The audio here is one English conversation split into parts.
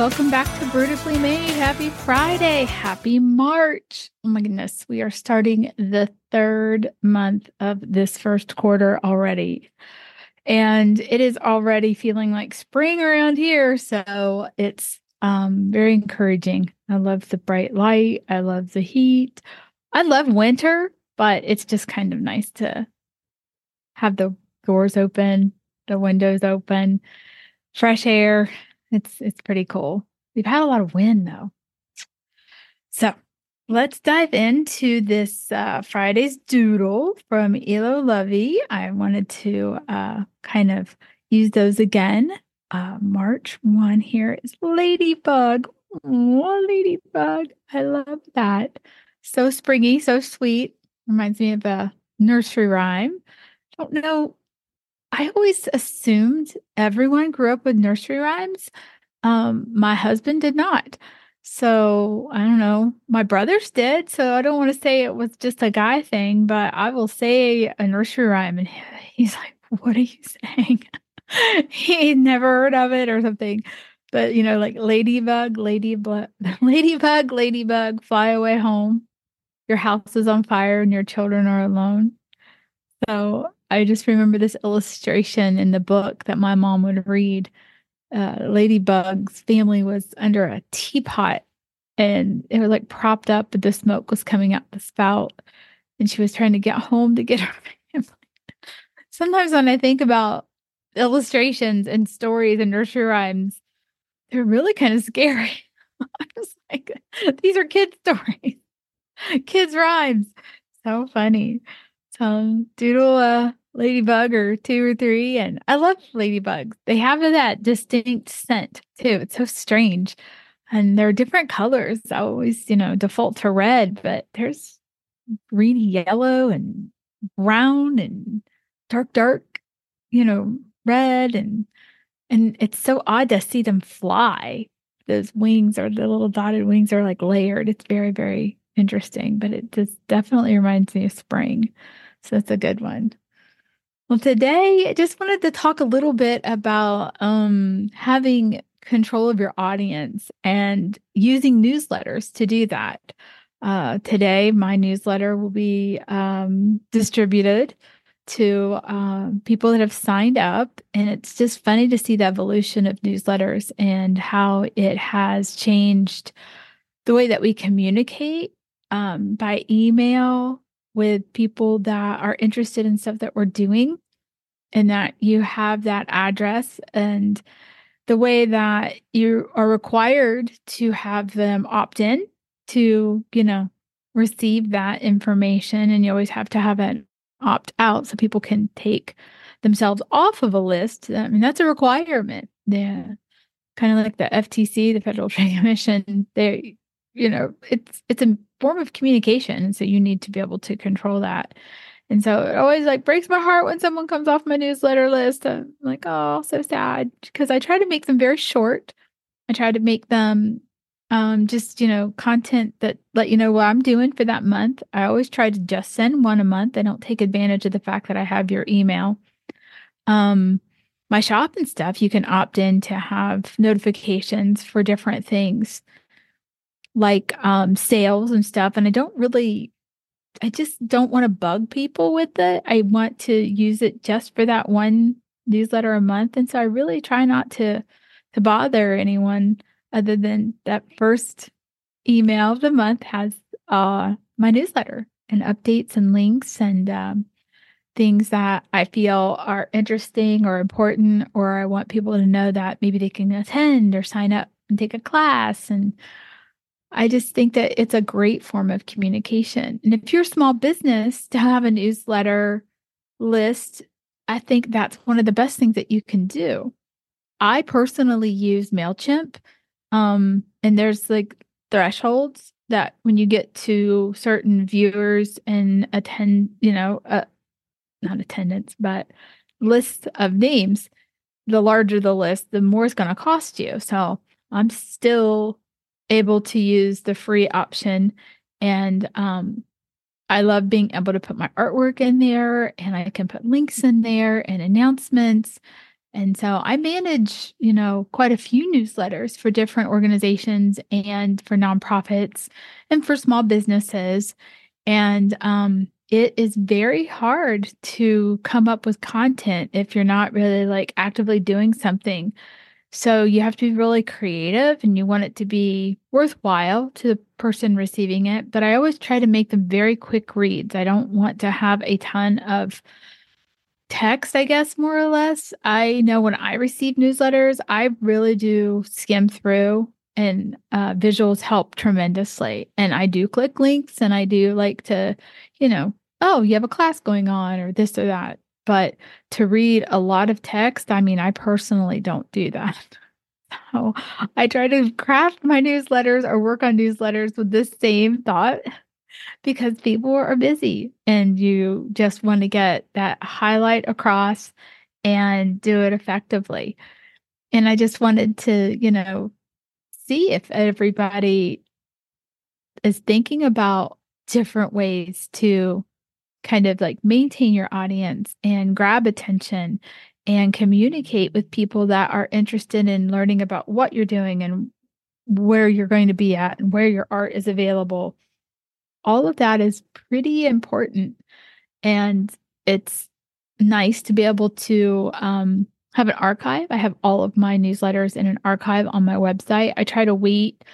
Welcome back to Brewtifully Made. Happy Friday. Happy March. Oh my goodness. We are starting the third month of this first quarter already. And it is already feeling like spring around here. So it's um, very encouraging. I love the bright light. I love the heat. I love winter, but it's just kind of nice to have the doors open, the windows open, fresh air. It's it's pretty cool. We've had a lot of wind though. So let's dive into this uh, Friday's doodle from Elo Lovey. I wanted to uh, kind of use those again. Uh, March 1 here is Ladybug. Oh, Ladybug. I love that. So springy, so sweet. Reminds me of a nursery rhyme. Don't know I always assumed everyone grew up with nursery rhymes. Um, my husband did not. So I don't know. My brothers did. So I don't want to say it was just a guy thing, but I will say a nursery rhyme. And he's like, What are you saying? he never heard of it or something. But you know, like ladybug, ladybug, ladybug, ladybug, fly away home. Your house is on fire and your children are alone. So I just remember this illustration in the book that my mom would read. Uh, Ladybug's family was under a teapot and it was like propped up, but the smoke was coming out the spout. And she was trying to get home to get her family. Sometimes when I think about illustrations and stories and nursery rhymes, they're really kind of scary. I was like, these are kids' stories, kids' rhymes. So funny. So doodle uh ladybug or two or three. And I love ladybugs. They have that distinct scent too. It's so strange. And they're different colors. I always, you know, default to red, but there's green, yellow, and brown and dark, dark, you know, red and and it's so odd to see them fly. Those wings or the little dotted wings are like layered. It's very, very interesting, but it just definitely reminds me of spring. So that's a good one. Well, today I just wanted to talk a little bit about um, having control of your audience and using newsletters to do that. Uh, today, my newsletter will be um, distributed to uh, people that have signed up. And it's just funny to see the evolution of newsletters and how it has changed the way that we communicate um, by email with people that are interested in stuff that we're doing and that you have that address and the way that you are required to have them opt in to, you know, receive that information. And you always have to have it opt out so people can take themselves off of a list. I mean, that's a requirement. Yeah. Kind of like the FTC, the Federal Trade Commission, they, you know, it's it's a form of communication. So you need to be able to control that. And so it always like breaks my heart when someone comes off my newsletter list. I'm like, oh, so sad. Because I try to make them very short. I try to make them um, just, you know, content that let you know what I'm doing for that month. I always try to just send one a month. I don't take advantage of the fact that I have your email. Um, my shop and stuff, you can opt in to have notifications for different things like um, sales and stuff. And I don't really I just don't want to bug people with it. I want to use it just for that one newsletter a month. And so I really try not to to bother anyone other than that first email of the month has uh my newsletter and updates and links and um, things that I feel are interesting or important, or I want people to know that maybe they can attend or sign up and take a class and I just think that it's a great form of communication. And if you're a small business to have a newsletter list, I think that's one of the best things that you can do. I personally use MailChimp. Um, and there's like thresholds that when you get to certain viewers and attend, you know, uh, not attendance, but lists of names, the larger the list, the more it's going to cost you. So I'm still able to use the free option. And um, I love being able to put my artwork in there and I can put links in there and announcements. And so I manage, you know, quite a few newsletters for different organizations and for nonprofits and for small businesses. And um, it is very hard to come up with content if you're not really like actively doing something. So you have to be really creative and you want it to be worthwhile to the person receiving it. But I always try to make them very quick reads. I don't want to have a ton of text, I guess, more or less. I know when I receive newsletters, I really do skim through and uh, visuals help tremendously. And I do click links and I do like to, you know, oh, you have a class going on or this or that. But to read a lot of text, I mean, I personally don't do that. So I try to craft my newsletters or work on newsletters with this same thought because people are busy and you just want to get that highlight across and do it effectively. And I just wanted to, you know, see if everybody is thinking about different ways to kind of like maintain your audience and grab attention and communicate with people that are interested in learning about what you're doing and where you're going to be at and where your art is available all of that is pretty important. And it's nice to be able to um, have an archive. I have all of my newsletters in an archive on my website. I try to wait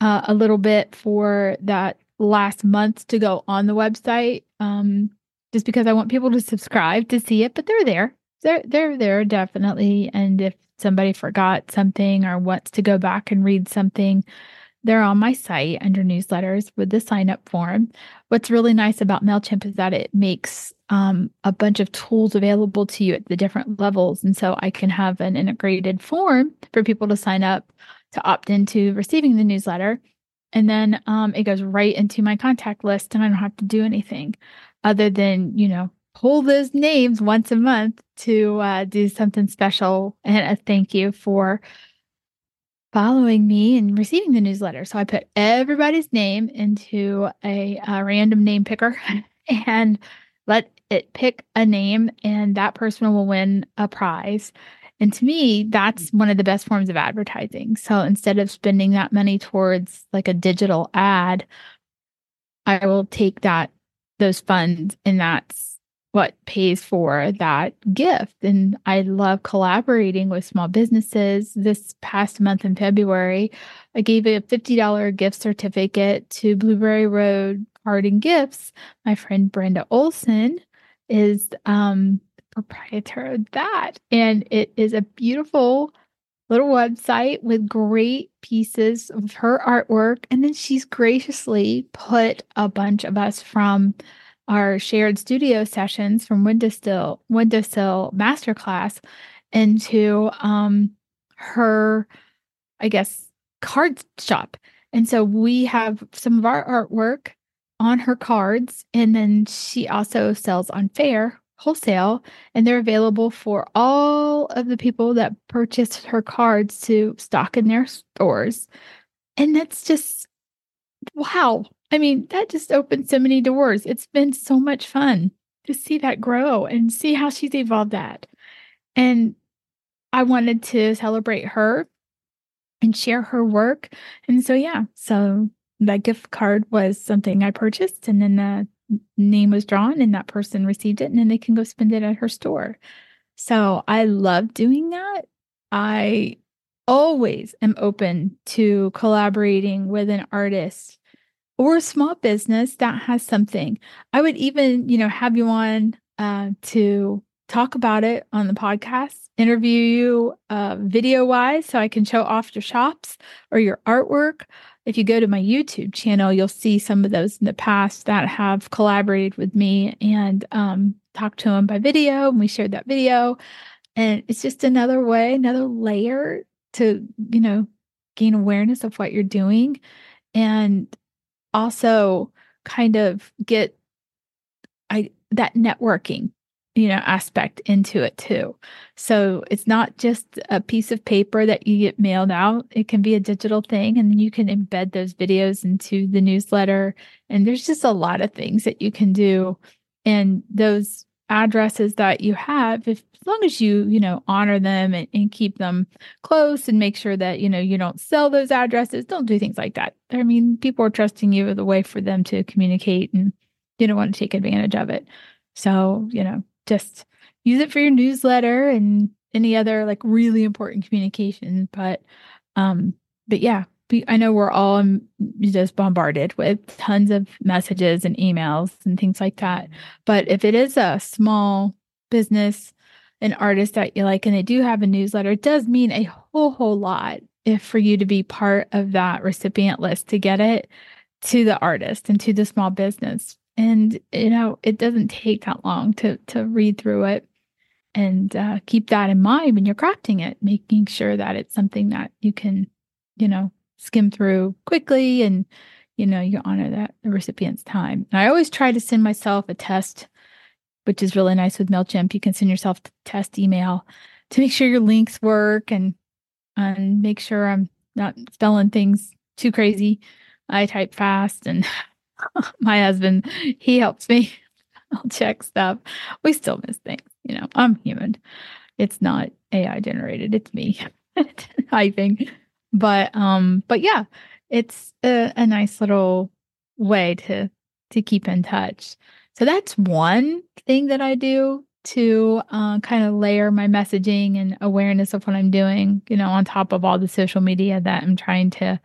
uh, a little bit for that last month to go on the website um, just because I want people to subscribe to see it, but they're there. They're they're there definitely. And if somebody forgot something or wants to go back and read something, they're on my site under newsletters with the sign up form. What's really nice about MailChimp is that it makes um, a bunch of tools available to you at the different levels. And so I can have an integrated form for people to sign up to opt into receiving the newsletter. And then um, it goes right into my contact list, and I don't have to do anything other than, you know, pull those names once a month to uh, do something special and a thank you for following me and receiving the newsletter. So I put everybody's name into a, a random name picker and let it pick a name, and that person will win a prize. And to me, that's one of the best forms of advertising. So instead of spending that money towards like a digital ad, I will take that those funds and that's what pays for that gift. And I love collaborating with small businesses. This past month in February, I gave a $50 gift certificate to Blueberry Road Card and Gifts. My friend Brenda Olson is um, proprietor of that. And it is a beautiful little website with great pieces of her artwork. And then she's graciously put a bunch of us from our shared studio sessions from Windowsill Windowsill Masterclass into um, her, I guess, card shop. And so we have some of our artwork on her cards, and then she also sells on Faire wholesale, and they're available for all of the people that purchased her cards to stock in their stores. And that's just wow. I mean, that just opened so many doors. It's been so much fun to see that grow and see how she's evolved that. And I wanted to celebrate her and share her work. And so, yeah, so that gift card was something I purchased, and then the name was drawn, and that person received it, and then they can go spend it at her store. So I love doing that. I always am open to collaborating with an artist or a small business that has something. I would even, you know, have you on uh, to talk about it on the podcast, interview you uh, video wise so I can show off your shops or your artwork. If you go to my YouTube channel, you'll see some of those in the past that have collaborated with me and um, talked to them by video. And we shared that video. And it's just another way, another layer to, you know, gain awareness of what you're doing. And also kind of get I that networking you know aspect into it too so it's not just a piece of paper that you get mailed out it can be a digital thing and you can embed those videos into the newsletter and there's just a lot of things that you can do and those addresses that you have, if as long as you, you know, honor them and, and keep them close and make sure that, you know, you don't sell those addresses, don't do things like that. I mean, people are trusting you with a way for them to communicate and you don't want to take advantage of it. So, you know, just use it for your newsletter and any other like really important communication. But, um, but yeah, I know we're all just bombarded with tons of messages and emails and things like that. But if it is a small business, an artist that you like, and they do have a newsletter, it does mean a whole, whole lot if for you to be part of that recipient list to get it to the artist and to the small business. And you know, it doesn't take that long to to read through it and uh, keep that in mind when you're crafting it, making sure that it's something that you can, you know, skim through quickly and you know you honor that the recipient's time. And i always try to send myself a test which is really nice with mailchimp. You can send yourself a test email to make sure your links work and and make sure i'm not spelling things too crazy. I type fast and my husband he helps me. I'll check stuff. We still miss things you know. I'm human. It's not ai generated. It's me typing. But um but yeah it's a, a nice little way to to keep in touch. So that's one thing that i do to uh, kind of layer my messaging and awareness of what i'm doing you know on top of all the social media that i'm trying to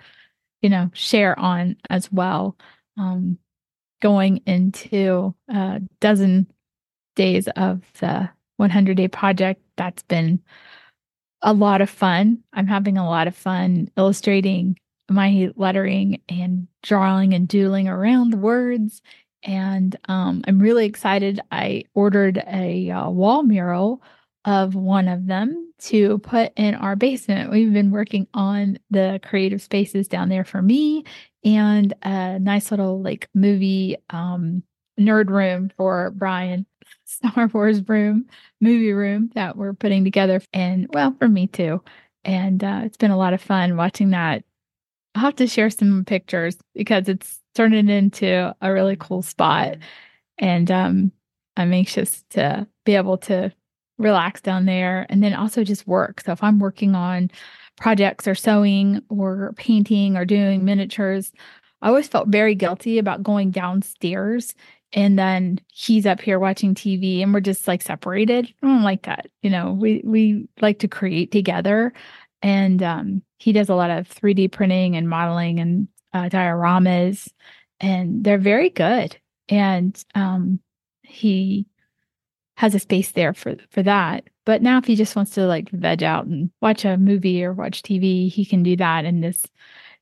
you know share on as well um going into a dozen days of the 100 day project that's been a lot of fun. I'm having a lot of fun illustrating my lettering and drawing and doodling around the words. And um, I'm really excited. I ordered a uh, wall mural of one of them to put in our basement. We've been working on the creative spaces down there for me and a nice little like movie um, nerd room for Brian. Star Wars room, movie room that we're putting together. And well, for me too. And uh, it's been a lot of fun watching that. I'll have to share some pictures because it's turning into a really cool spot. And um, I'm anxious to be able to relax down there and then also just work. So if I'm working on projects or sewing or painting or doing miniatures, I always felt very guilty about going downstairs and then he's up here watching TV and we're just like separated. I don't like that. You know, we we like to create together and um he does a lot of 3D printing and modeling and uh, dioramas and they're very good. And um he has a space there for for that. But now if he just wants to like veg out and watch a movie or watch TV, he can do that in this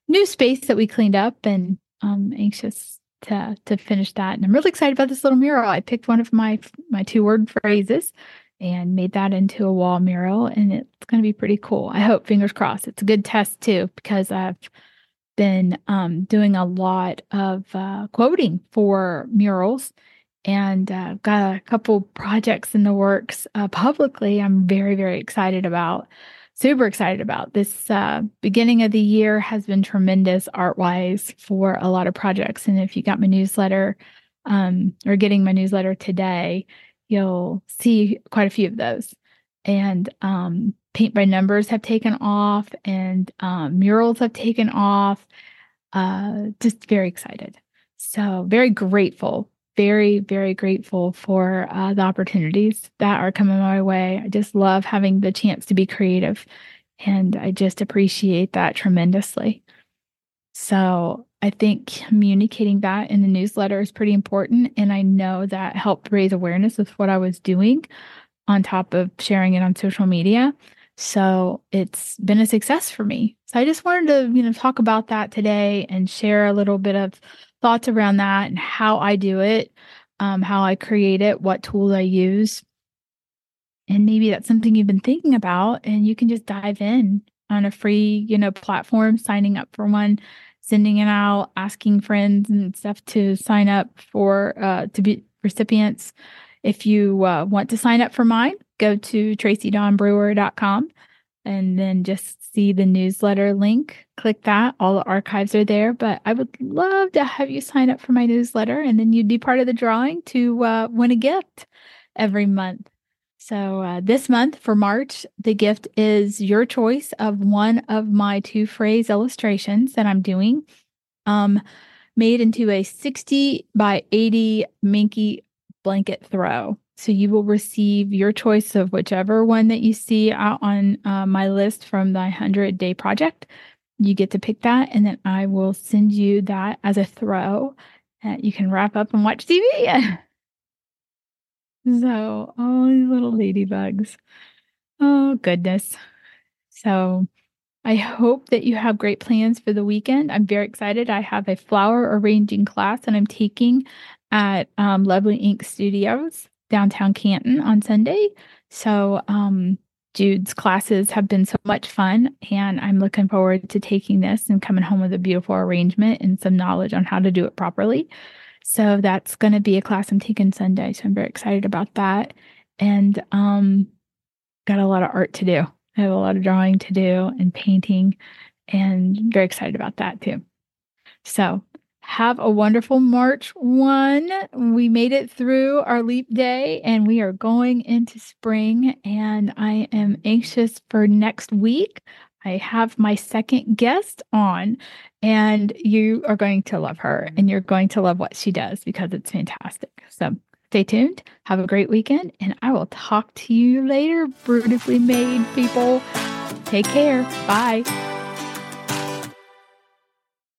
new space that we cleaned up and I'm anxious to to finish that. And I'm really excited about this little mural. I picked one of my my two word phrases and made that into a wall mural, and it's going to be pretty cool. I hope. Fingers crossed. It's a good test too because I've been um, doing a lot of uh, quoting for murals and uh, got a couple projects in the works uh, publicly. I'm very very excited about super excited about. This uh, beginning of the year has been tremendous art wise for a lot of projects. And if you got my newsletter um, or getting my newsletter today, you'll see quite a few of those. And um, paint by numbers have taken off, and um, murals have taken off. Uh, just very excited. So, very grateful very, very grateful for uh, the opportunities that are coming my way. I just love having the chance to be creative, and I just appreciate that tremendously. So I think communicating that in the newsletter is pretty important. And I know that helped raise awareness of what I was doing on top of sharing it on social media. So it's been a success for me. So I just wanted to, you know, talk about that today and share a little bit of thoughts around that and how I do it, um, how I create it, what tools I use. And maybe that's something you've been thinking about and you can just dive in on a free, you know, platform, signing up for one, sending it out, asking friends and stuff to sign up for uh to be recipients. If you uh, want to sign up for mine, go to tracydawnbrewer.com and then just see the newsletter link. Click that. All the archives are there. But I would love to have you sign up for my newsletter and then you'd be part of the drawing to uh, win a gift. every month. So uh, this month for March, the gift is your choice of one of my two phrase illustrations that I'm doing, um, made into a 60 by 80 Minky blanket throw. So you will receive your choice of whichever one that you see out on uh, my list from the 100 day project. You get to pick that, and then I will send you that as a throw that you can wrap up and watch TV. so, oh, these little ladybugs. Oh, goodness. So, I hope that you have great plans for the weekend. I'm very excited. I have a flower arranging class that I'm taking at um, Lovely Ink Studios downtown Canton on Sunday. So, um, Jude's classes have been so much fun, and I'm looking forward to taking this and coming home with a beautiful arrangement and some knowledge on how to do it properly. So that's going to be a class I'm taking Sunday. So I'm very excited about that, and um, got a lot of art to do. I have a lot of drawing to do and painting, and very excited about that too. So have a wonderful March 1. We made it through our leap day and we are going into spring. And I am anxious for next week. I have my second guest on, and you are going to love her and you're going to love what she does because it's fantastic. So stay tuned. Have a great weekend, and I will talk to you later, beautifully made people. Take care. Bye.